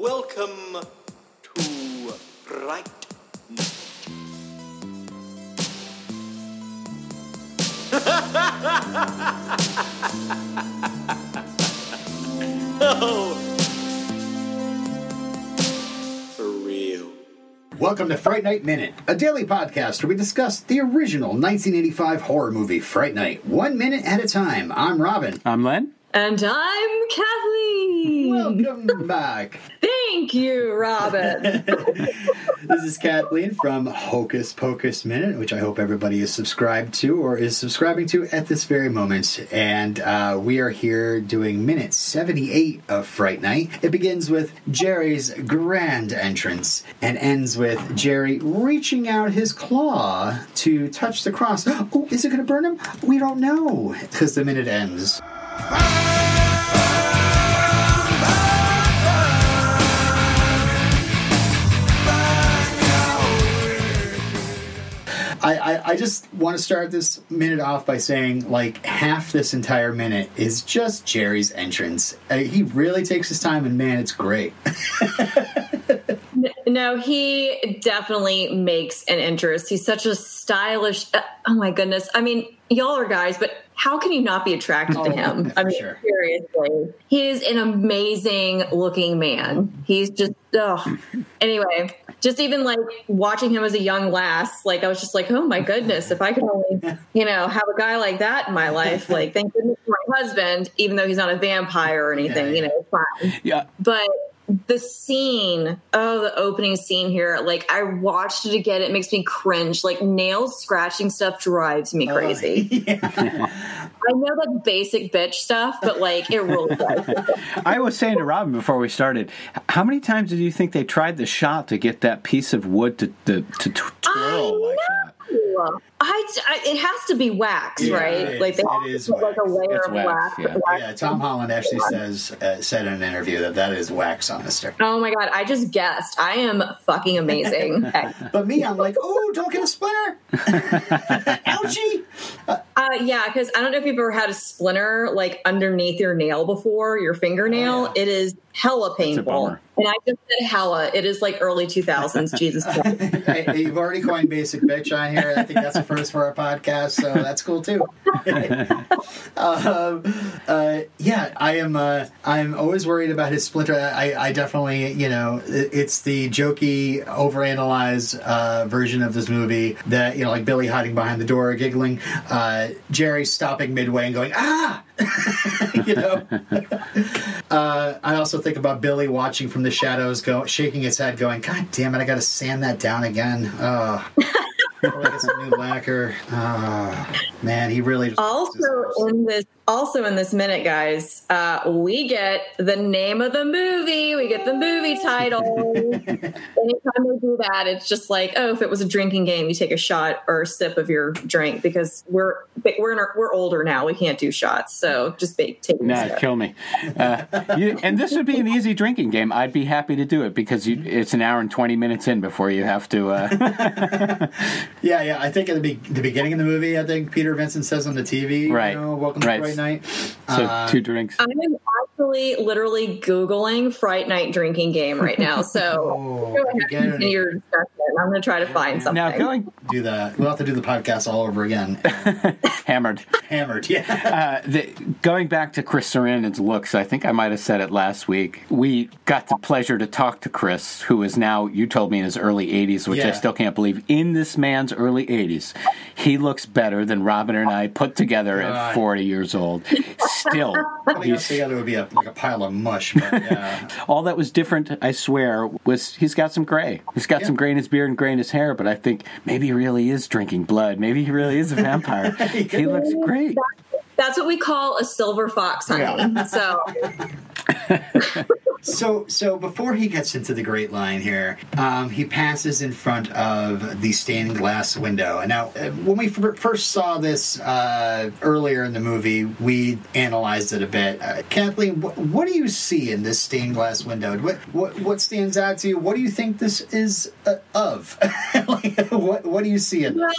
Welcome to Fright Night. oh, for real. Welcome to Fright Night Minute, a daily podcast where we discuss the original 1985 horror movie Fright Night, one minute at a time. I'm Robin. I'm Len. And I'm Kathleen. Welcome back. Thank you, Robin. This is Kathleen from Hocus Pocus Minute, which I hope everybody is subscribed to or is subscribing to at this very moment. And uh, we are here doing minute 78 of Fright Night. It begins with Jerry's grand entrance and ends with Jerry reaching out his claw to touch the cross. Oh, is it going to burn him? We don't know because the minute ends. I, I, just want to start this minute off by saying, like, half this entire minute is just Jerry's entrance. Uh, he really takes his time, and man, it's great. no, he definitely makes an interest. He's such a stylish. Uh, oh my goodness. I mean, y'all are guys, but how can you not be attracted to oh, him? I mean, sure. seriously. He is an amazing looking man. He's just, oh. Anyway, just even like watching him as a young lass, like I was just like, oh my goodness, if I could only, you know, have a guy like that in my life, like thank goodness for my husband, even though he's not a vampire or anything, Yeah, you know, fine. Yeah. But the scene, oh, the opening scene here, like I watched it again. It makes me cringe. Like nails scratching stuff drives me crazy. I know that's basic bitch stuff, but like it really does. I was saying to Robin before we started, how many times did you think they tried the shot to get that piece of wood to to, to twirl like that? I, I- it has to be wax, Yeah, right? it like is. they It have to is put, like a wax. layer It's of wax, wax. yeah. wax. Yeah, Tom Holland actually says uh, said in an interview that that is wax on the stick. Oh my god! I just guessed. I am fucking amazing. But me, I'm like, oh, don't get a splinter. Ouchie. Uh, yeah, because I don't know if you've ever had a splinter like underneath your nail before, your fingernail. Oh, yeah. It is hella painful. And I just said hella. It is like early 2000s. Jesus Christ. Hey, you've already coined basic bitch on here. I think that's the first for our podcast, so that's cool too. um, uh, yeah, I am. Uh, I'm always worried about his splinter. I, I definitely, you know, it's the jokey, overanalyzed uh, version of this movie that you know, like Billy hiding behind the door, giggling, uh, Jerry stopping midway and going ah. you know, uh, I also think about Billy watching from the shadows, go shaking his head, going, "God damn it! I got to sand that down again." Oh, get some new lacquer. Oh, man, he really also in this also in this minute guys uh, we get the name of the movie we get the movie title anytime we do that it's just like oh if it was a drinking game you take a shot or a sip of your drink because we're we're in our, we're older now we can't do shots so just take take a Nah, sip. kill me. Uh, you, and this would be an easy drinking game. I'd be happy to do it because you, it's an hour and 20 minutes in before you have to. Uh, Yeah, yeah. I think at the, be- the beginning of the movie, I think Peter Vincent says on the TV, Right. You know, Welcome to Right. Fright Night. so, Uh, two drinks. I'm actually literally Googling Fright Night drinking game right now. So Oh, go ahead and your discussion. I'm going to try to find something. Now, going do that. We'll have to do the podcast all over again. hammered. Hammered, yeah. Uh, the, going back to Chris Sarandon's looks, I think I might have said it last week. We got the pleasure to talk to Chris, who is now, you told me, in his early 80s, which I still can't believe. In this man's early 80s, he looks better than Robin and I put together at 40 years old. Still, Putting us together would be a, like a pile of mush. But yeah. all that was different, I swear, was he's got some gray. He's got some gray in his beard and gray in his hair, but I think maybe he really is drinking blood. Maybe he really is a vampire. he looks great. That's what we call a silver fox, honey. So So, so before he gets into the Great Line here, um, he passes in front of the stained glass window. And now, uh, when we f- first saw this uh, earlier in the movie, we analyzed it a bit. Uh, Kathleen, wh- what do you see in this stained glass window? What what, what stands out to you? What do you think this is uh, of? like, what what do you see in this?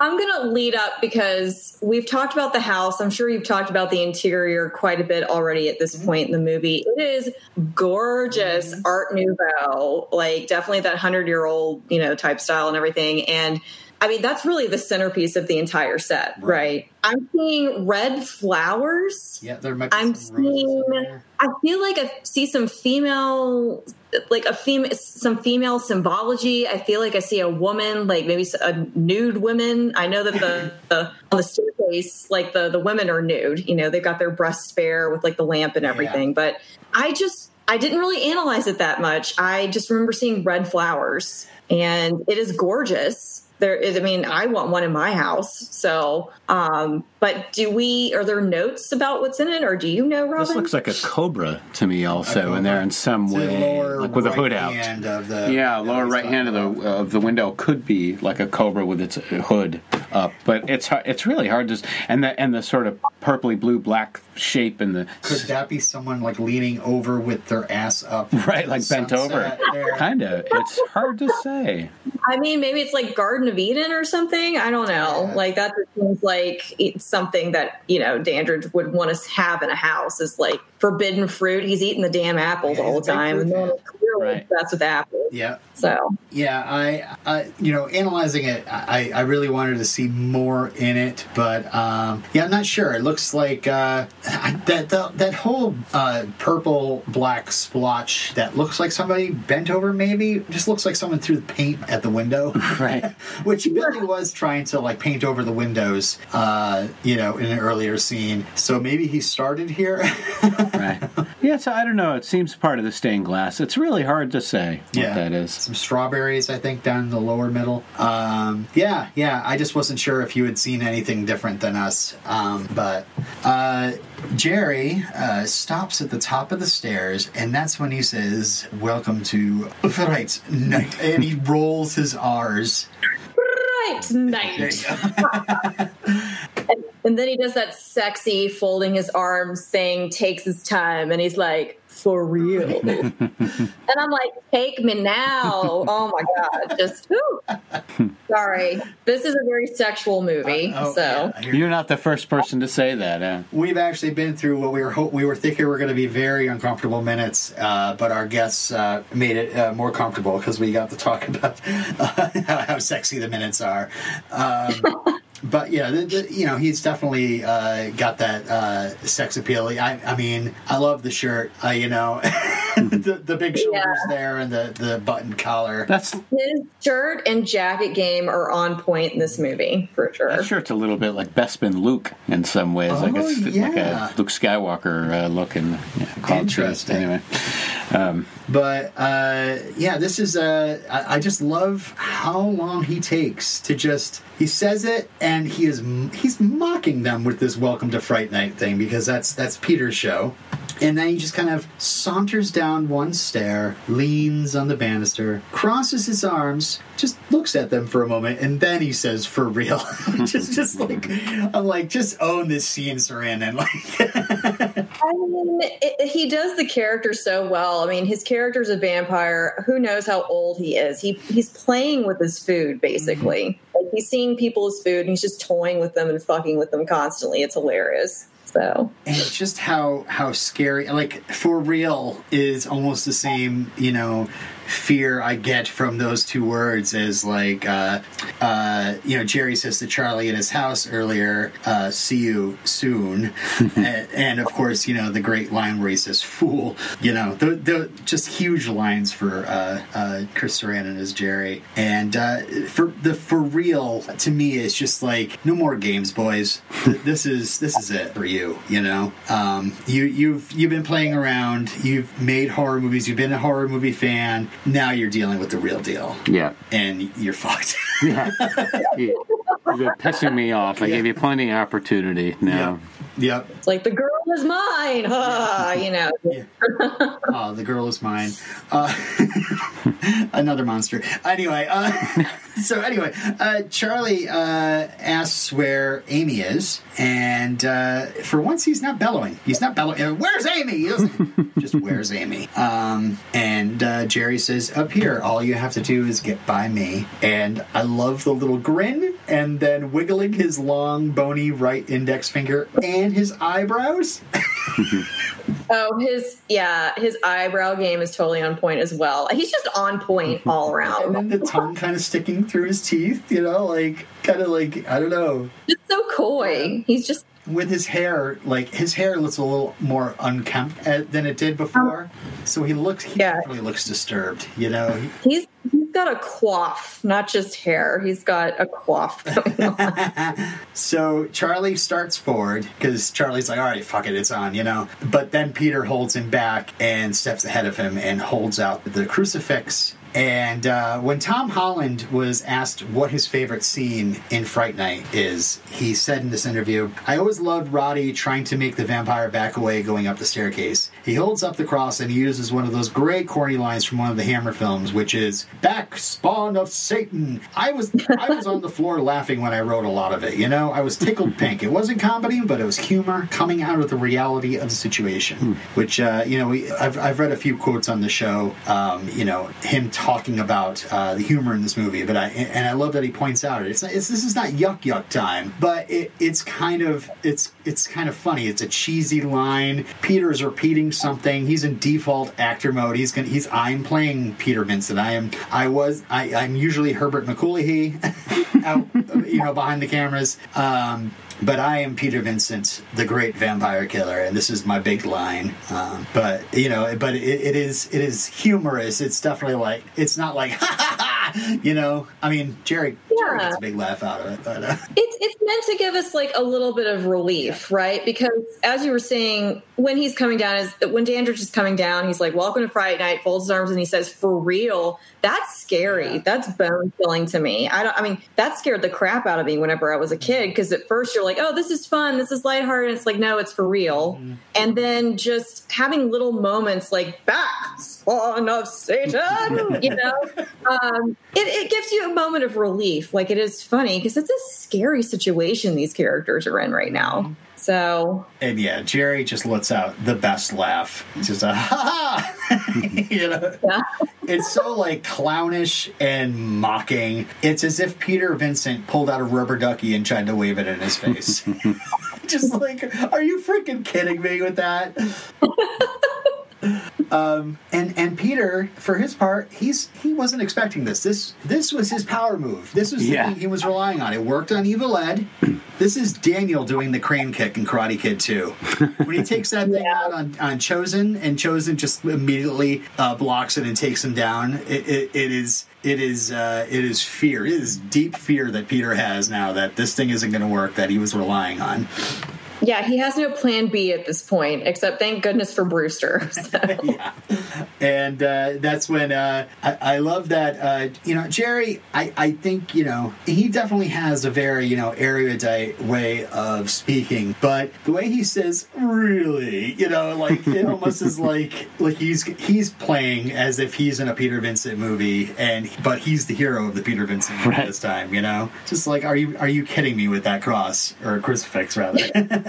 I'm going to lead up because we've talked about the house. I'm sure you've talked about the interior quite a bit already at this point in the movie. It is gorgeous Art Nouveau, like definitely that 100 year old, you know, type style and everything. And I mean, that's really the centerpiece of the entire set, right? Right. I'm seeing red flowers. Yeah, there might I'm seeing. I feel like I see some female, like a female, some female symbology. I feel like I see a woman, like maybe a nude woman. I know that the, the on the staircase, like the the women are nude. You know, they've got their breasts bare with like the lamp and everything. But I just I didn't really analyze it that much. I just remember seeing red flowers, and it is gorgeous there is i mean i want one in my house so um but do we are there notes about what's in it or do you know robin This looks like a cobra to me, also, in there in some The way, like with a hood right out. of the Yeah, that lower right hand of talking the of the window could be like a cobra with its hood up, but it's har- it's really hard to and the and the sort of purpley blue black shape and the Could that be someone like leaning over with their ass up? right like bent over, kind of. It's hard to say. I mean, maybe it's like Garden of Eden or something. I don't know. Yeah. Like that seems like it's something that you know Dandridge would want to have in a house. Is like forbidden fruit. He's eating the damn apples Yeah, all the time. Fruit And then fan. clearly Right. that's with apples. Yeah, So yeah. I, I, you know, analyzing it, I, I really wanted to see more in it, but um, yeah, I'm not sure. It looks like uh, that that, that whole uh, purple black splotch that looks like somebody bent over. Maybe just looks like someone threw the paint at the window. Right. which Billy was trying to like paint over the windows, uh, you know, in an earlier scene. So maybe he started here. right. Yeah, so I don't know. It seems part of the stained glass. It's really hard to say what Yeah. that is. Some strawberries, I think, down in the lower middle. Um, yeah, yeah. I just wasn't sure if you had seen anything different than us. Um, but uh, Jerry uh, stops at the top of the stairs, and that's when he says, "Welcome to right night," and he rolls his R's. right night. and, and then he does that sexy folding his arms thing, takes his time, and he's like, "For real." and I'm like, "Take me now!" Oh my god, just whew. sorry. This is a very sexual movie, Oh, so. yeah, You're not the first person to say that. Eh? We've actually been through what we were ho- we were thinking were going to be very uncomfortable minutes, uh, but our guests uh, made it uh, more comfortable because we got to talk about uh, how, how sexy the minutes are. Um, but yeah, the, the, you know, he's definitely uh, got that uh, sex appeal. I, I mean, I love the shirt. Uh, you know, the, the big shoulders Yeah. there and the the button collar. That's His shirt and jacket game are on point in this movie for sure. that shirt's a little bit like Bespin Luke in some ways. like Oh, it's like yeah. a Luke Skywalker uh, look and yeah, called. Interesting. Anyway, um, But uh, yeah, this is uh, I, I just love how long he takes to just he says it and he is he's mocking them with this welcome to Fright Night thing because that's that's Peter's show. And then he just kind of saunters down one stair, leans on the banister, crosses his arms, just looks at them for a moment, and then he says, "For real." just, just like I'm like, just own this scene, Saran, and like, I mean, it, he does the character so well. I mean, his character's a vampire. Who knows how old he is? He he's playing with his food basically. Mm-hmm. Like he's seeing people's food and he's just toying with them and fucking with them constantly. It's hilarious. So and just how how scary like for real is almost the same you know fear i get from those two words is like uh uh you know jerry says to charlie in his house earlier uh see you soon. And, and of course you know the great line where he says fool you know the, the just huge lines for uh uh chris sarandon as jerry. And uh for the for real to me it's just like no more games boys. This is this is it for you you know? Um you you've you've been playing around. You've made horror movies. You've been a horror movie fan now you're dealing with the real deal yeah. and you're fucked Yeah. you, you've been pissing me off. I gave you plenty of opportunity. Now, yep it's like the girl is mine. Ah, you know. oh the girl is mine uh another monster anyway uh so anyway uh charlie uh asks where amy is and uh for once he's not bellowing he's not bellowing uh, where's amy he doesn't just where's amy um and uh jerry says up here all you have to do is get by me and i love the little grin and then wiggling his long, bony right index finger and his eyebrows. Oh, his yeah, his eyebrow game is totally on point as well. He's just on point all around. and then the tongue kind of sticking through his teeth, you know, like kind of like I don't know. Just so coy. He's just With his hair, like his hair looks a little more unkempt uh, than it did before, so he looks he Yeah. definitely looks disturbed. You know, He- he's he's got a coif, not just hair. He's got a on. So Charlie starts forward because Charlie's like, all right, fuck it, it's on, you know. But then Peter holds him back and steps ahead of him and holds out the crucifix. And uh, when Tom Holland was asked what his favorite scene in Fright Night is, he said in this interview, I always loved Roddy trying to make the vampire back away going up the staircase. He holds up the cross and he uses one of those great corny lines from one of the Hammer films, which is, Back, spawn of Satan. I was I was on the floor laughing when I wrote a lot of it, you know? I was tickled pink. It wasn't comedy, but it was humor coming out of the reality of the situation. Which, uh, you know, we, I've, I've read a few quotes on the show, um, you know, him talking about uh, the humor in this movie, but I and I love that he points out it's, it's this is not yuck yuck time, but it, it's kind of it's it's kind of funny. It's a cheesy line. Peter's repeating something. He's in default actor mode. He's gonna he's I'm playing Peter Vincent. I am I was I, I'm usually Herbert McCooley out you know behind the cameras. Um, but I am Peter Vincent, the great vampire killer, and this is my big line. Um, but you know, but it, it is it is humorous. It's definitely like it's not like ha ha ha. You know, I mean, Jerry, Jerry gets a big laugh out of it. But uh, it's it's meant to give us like a little bit of relief, right? Because as you were saying, when he's coming down, is when Dandridge is coming down, he's like, "Welcome to Fright Night," folds his arms, and he says, "For real." That's scary. Yeah. That's bone chilling to me. I don't. I mean, that scared the crap out of me whenever I was a kid. Because at first you're like, "Oh, this is fun. This is lighthearted." It's like, no, it's for real. And then just having little moments like back spawn of Satan, you know, um, it, it gives you a moment of relief. Like it is funny because it's a scary situation these characters are in right now. So and yeah, Jerry just lets out the best laugh. It's just uh, a ha ha. you know, yeah, it's so like clownish and mocking. It's as if Peter Vincent pulled out a rubber ducky and tried to wave it in his face. Just like, are you freaking kidding me with that? Um, and and Peter, for his part, he's he wasn't expecting this. This this was his power move. This was Yeah. the thing he was relying on. It worked on Evil Ed. This is Daniel doing the crane kick in Karate Kid 2. When he takes that thing out on, on Chozen, and Chozen just immediately uh, blocks it and takes him down, it, it, it is it is uh, it is fear. It is deep fear that Peter has now that this thing isn't going to work that he was relying on. Yeah, he has no plan B at this point, except thank goodness for Brewster. So. yeah. And uh, that's when uh, I, I love that, uh, you know, Jerry, I, I think, you know, he definitely has a very, you know, erudite way of speaking, but the way he says, really, you know, like it almost is like, like he's, he's playing as if he's in a Peter Vincent movie and, but he's the hero of the Peter Vincent movie Right. this time, you know? Just like, are you, are you kidding me with that cross or crucifix rather?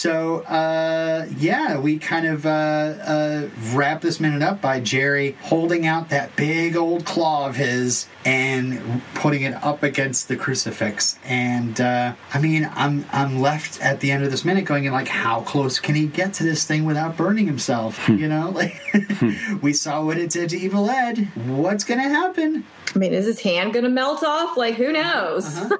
So, uh, yeah, we kind of uh, uh, wrap this minute up by Jerry holding out that big old claw of his and putting it up against the crucifix. And uh, I mean, I'm I'm left at the end of this minute going, in like, how close can he get to this thing without burning himself? you know, like we saw what it did to Evil Ed. What's gonna happen? I mean, is his hand going to melt off? Like, who knows? Uh-huh.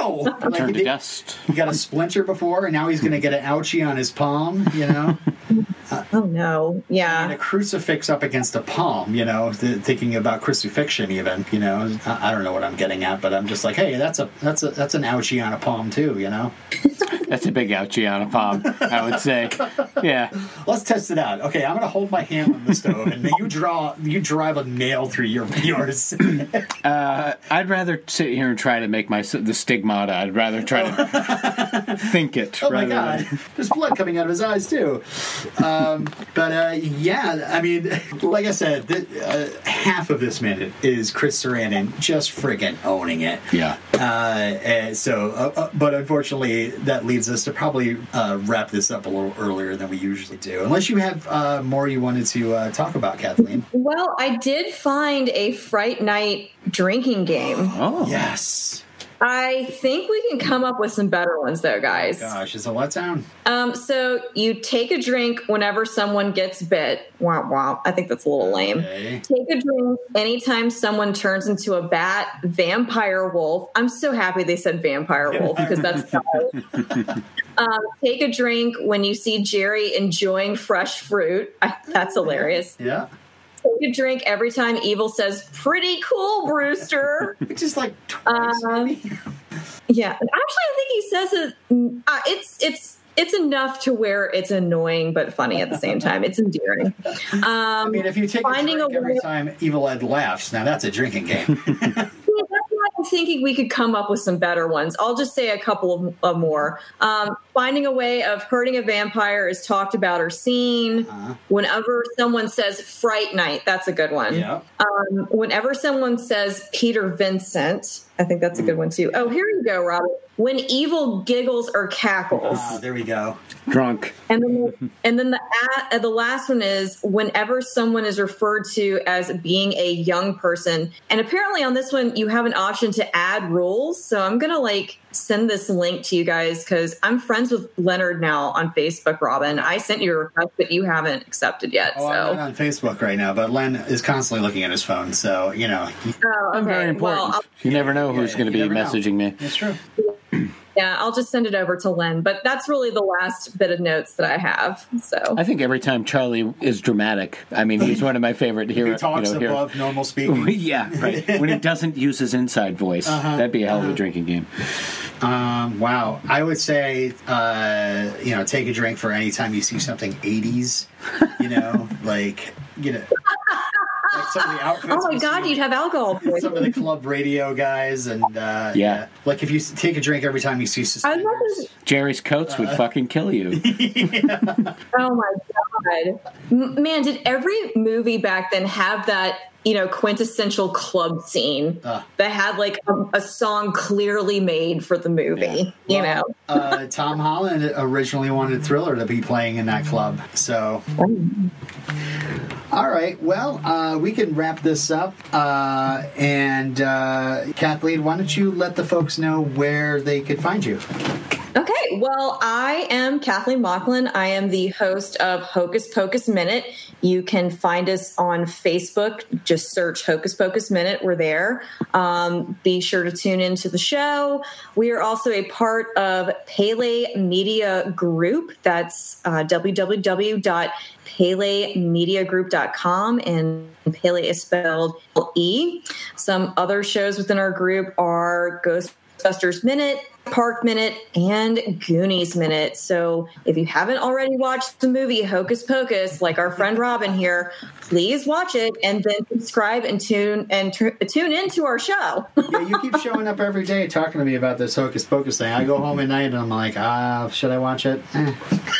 Ow! Like, Turn to did- dust. He got a splinter before, and now he's gonna get an ouchie on his palm. You know. Oh no, and yeah. a crucifix up against a palm, you know, th- thinking about crucifixion even, you know. I, I don't know what I'm getting at, but I'm just like, hey, that's a that's a that's an ouchie on a palm too, you know. That's a big ouchie on a palm, I would say. Yeah. Let's test it out. Okay, I'm gonna hold my hand on the stove, and you draw you drive a nail through your yours. Uh, I'd rather sit here and try to make my the stigmata. I'd rather try to think it. Oh my god, than- there's blood coming out of his eyes too. Um, but uh, yeah, I mean, like I said, th- uh, half of this minute is Chris Sarandon just friggin' owning it. Yeah. Uh, so, uh, uh, but unfortunately, that leads us to probably uh, wrap this up a little earlier than we usually do. Unless you have uh, more you wanted to uh, talk about, Kathleen. Well, I did find a Fright Night drinking game. Oh, Yes. I think we can come up with some better ones, though, guys. Gosh, it's a letdown. Um, so you take a drink whenever someone gets bit. Wow, wow. I think that's a little lame. Okay. Take a drink anytime someone turns into a bat, vampire wolf. I'm so happy they said vampire wolf because that's. um, take a drink when you see Jerry enjoying fresh fruit. I, that's hilarious. Yeah. Take a drink every time Evil says, "Pretty cool, Brewster." Which is like twice. Um. Yeah, actually, I think he says it. mm, Uh, it's it's it's enough to where it's annoying but funny at the same time. It's endearing. Um, I mean, if you take finding a drink a every way- time Evil Ed laughs, now that's a drinking game. Yeah, that's why I'm thinking we could come up with some better ones. I'll just say a couple of, of more. Um, finding a way of hurting a vampire is talked about or seen. Uh-huh. Whenever someone says Fright Night, that's a good one. yeah. Um, whenever someone says Peter Vincent, I think that's a good one too. Oh, here you go, Robert. When evil giggles or cackles. Ah, there we go. drunk. And then, and then the uh, the last one is whenever someone is referred to as being a young person. And apparently on this one, you have an option to add rules. So I'm gonna like send this link to you guys because I'm friends with Leonard now on Facebook. Robin, I sent you a request, but you haven't accepted yet. Oh, I'm so not on Facebook right now, but Len is constantly looking at his phone, so you know he- Oh, I'm very important. Well, you never know who's Yeah, going to be never know. messaging me. That's true. yeah, I'll just send it over to Len. But that's really the last bit of notes that I have. So I think every time Charlie is dramatic, I mean, he's one of my favorite He heroes. talks you know, heroes. above normal speaking. yeah, right. When he doesn't use his inside voice, Uh-huh. that'd be a hell of a drinking game. Um, wow, I would say, uh, you know, take a drink for any time you see something '80s. You know, like you know, like some of the outfits. oh my God, see. you'd have alcohol poisoning. some of the club radio guys and uh, Yeah. like if you take a drink every time you see I suspenders. love this. Jerry's coats would fucking kill you. Oh my god, M- man! Did every movie back then have that you know quintessential club scene Uh. that had like a, a song clearly made for the movie? You know, uh, Tom Holland originally wanted Thriller to be playing in that club. So, all right. Well, uh, we can wrap this up. Uh, and uh, Kathleen, why don't you let the folks know where they could find you? Okay, well, I am Kathleen Mocklin. I am the host of Hocus Pocus Minute. You can find us on Facebook. Just search Hocus Pocus Minute. We're there. Um, be sure to tune into the show. We are also a part of Pele Media Group. That's uh, www.pelemediagroup.com and Pele is spelled E. Some other shows within our group are Ghostbusters Minute, Park Minute, and Goonies Minute. So if you haven't already watched the movie Hocus Pocus, like our friend Robin here, please watch it and then subscribe and tune and t- tune into our show. Yeah, you keep showing up every day talking to me about this Hocus Pocus thing. I go home at night and I'm like, ah, should I watch it? Eh.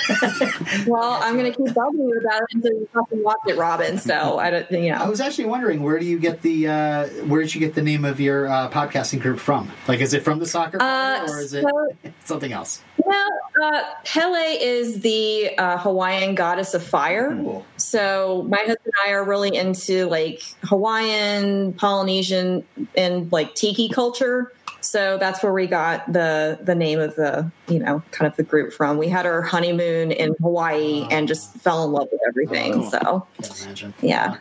well, I'm going to keep bugging you about it until you fucking watch it, Robin. So I don't, you know. I was actually wondering where do you get the uh, where did you get the name of your uh, podcasting group from? Like, is it from the soccer Uh, or is it so- something else? Well, uh, Pele is the uh, Hawaiian goddess of fire. So my husband and I are really into like Hawaiian, Polynesian, and like tiki culture. So that's where we got the the name of the you know kind of the group from. We had our honeymoon in Hawaii and just fell in love with everything. Oh, cool. So yeah,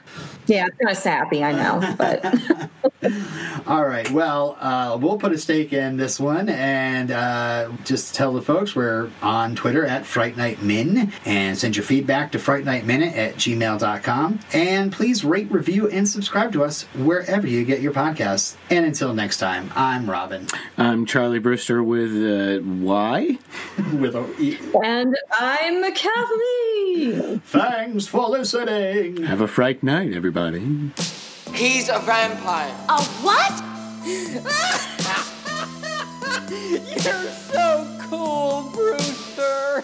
yeah, it's kind of sappy, I know, but All right. Well, uh, we'll put a stake in this one and uh, just tell the folks we're on Twitter at Fright Night Min and send your feedback to frightnightminute at gmail.com. And please rate, review, and subscribe to us wherever you get your podcasts. And until next time, I'm Robin I'm Charlie Brewster with uh, Y. with a E. and I'm Kathleen. Thanks for listening. Have a fright night, everybody everybody. He's a vampire. A what? You're so cool, Brewster.